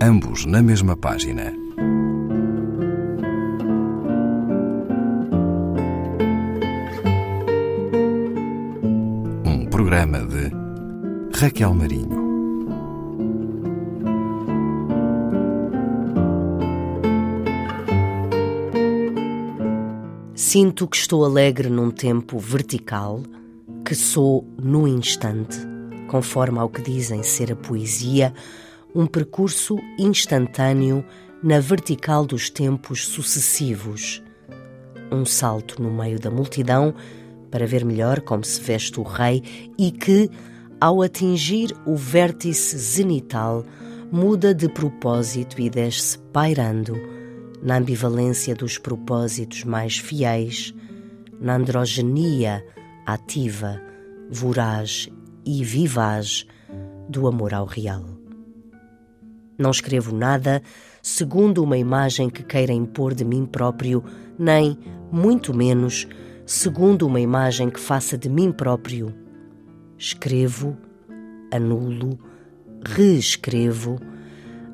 ambos na mesma página. Um programa de Raquel Marinho. Sinto que estou alegre num tempo vertical, que sou no instante, conforme ao que dizem ser a poesia, um percurso instantâneo na vertical dos tempos sucessivos. Um salto no meio da multidão para ver melhor como se veste o rei e que, ao atingir o vértice zenital, muda de propósito e desce pairando na ambivalência dos propósitos mais fiéis, na androgenia ativa, voraz e vivaz do amor ao real. Não escrevo nada segundo uma imagem que queira impor de mim próprio, nem, muito menos, segundo uma imagem que faça de mim próprio. Escrevo, anulo, reescrevo,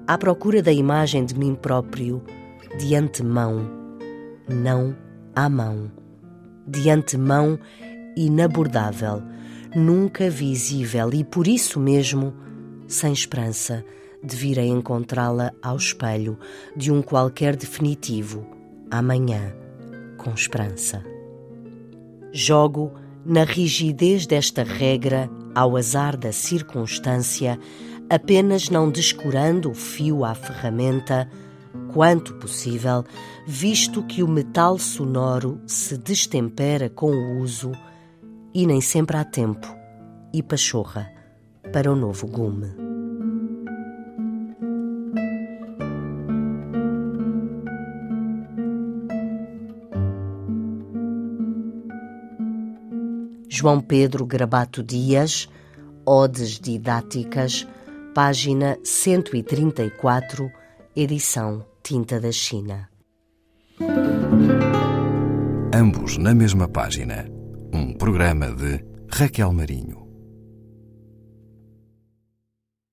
à procura da imagem de mim próprio, de antemão, não à mão, de antemão inabordável, nunca visível e por isso mesmo sem esperança de vir a encontrá-la ao espelho de um qualquer definitivo, amanhã, com esperança. Jogo na rigidez desta regra, ao azar da circunstância, apenas não descurando o fio à ferramenta, quanto possível, visto que o metal sonoro se destempera com o uso e nem sempre há tempo e pachorra para o novo gume. João Pedro Grabato Dias, Odes Didáticas, página 134, edição Tinta da China. Ambos na mesma página. Um programa de Raquel Marinho.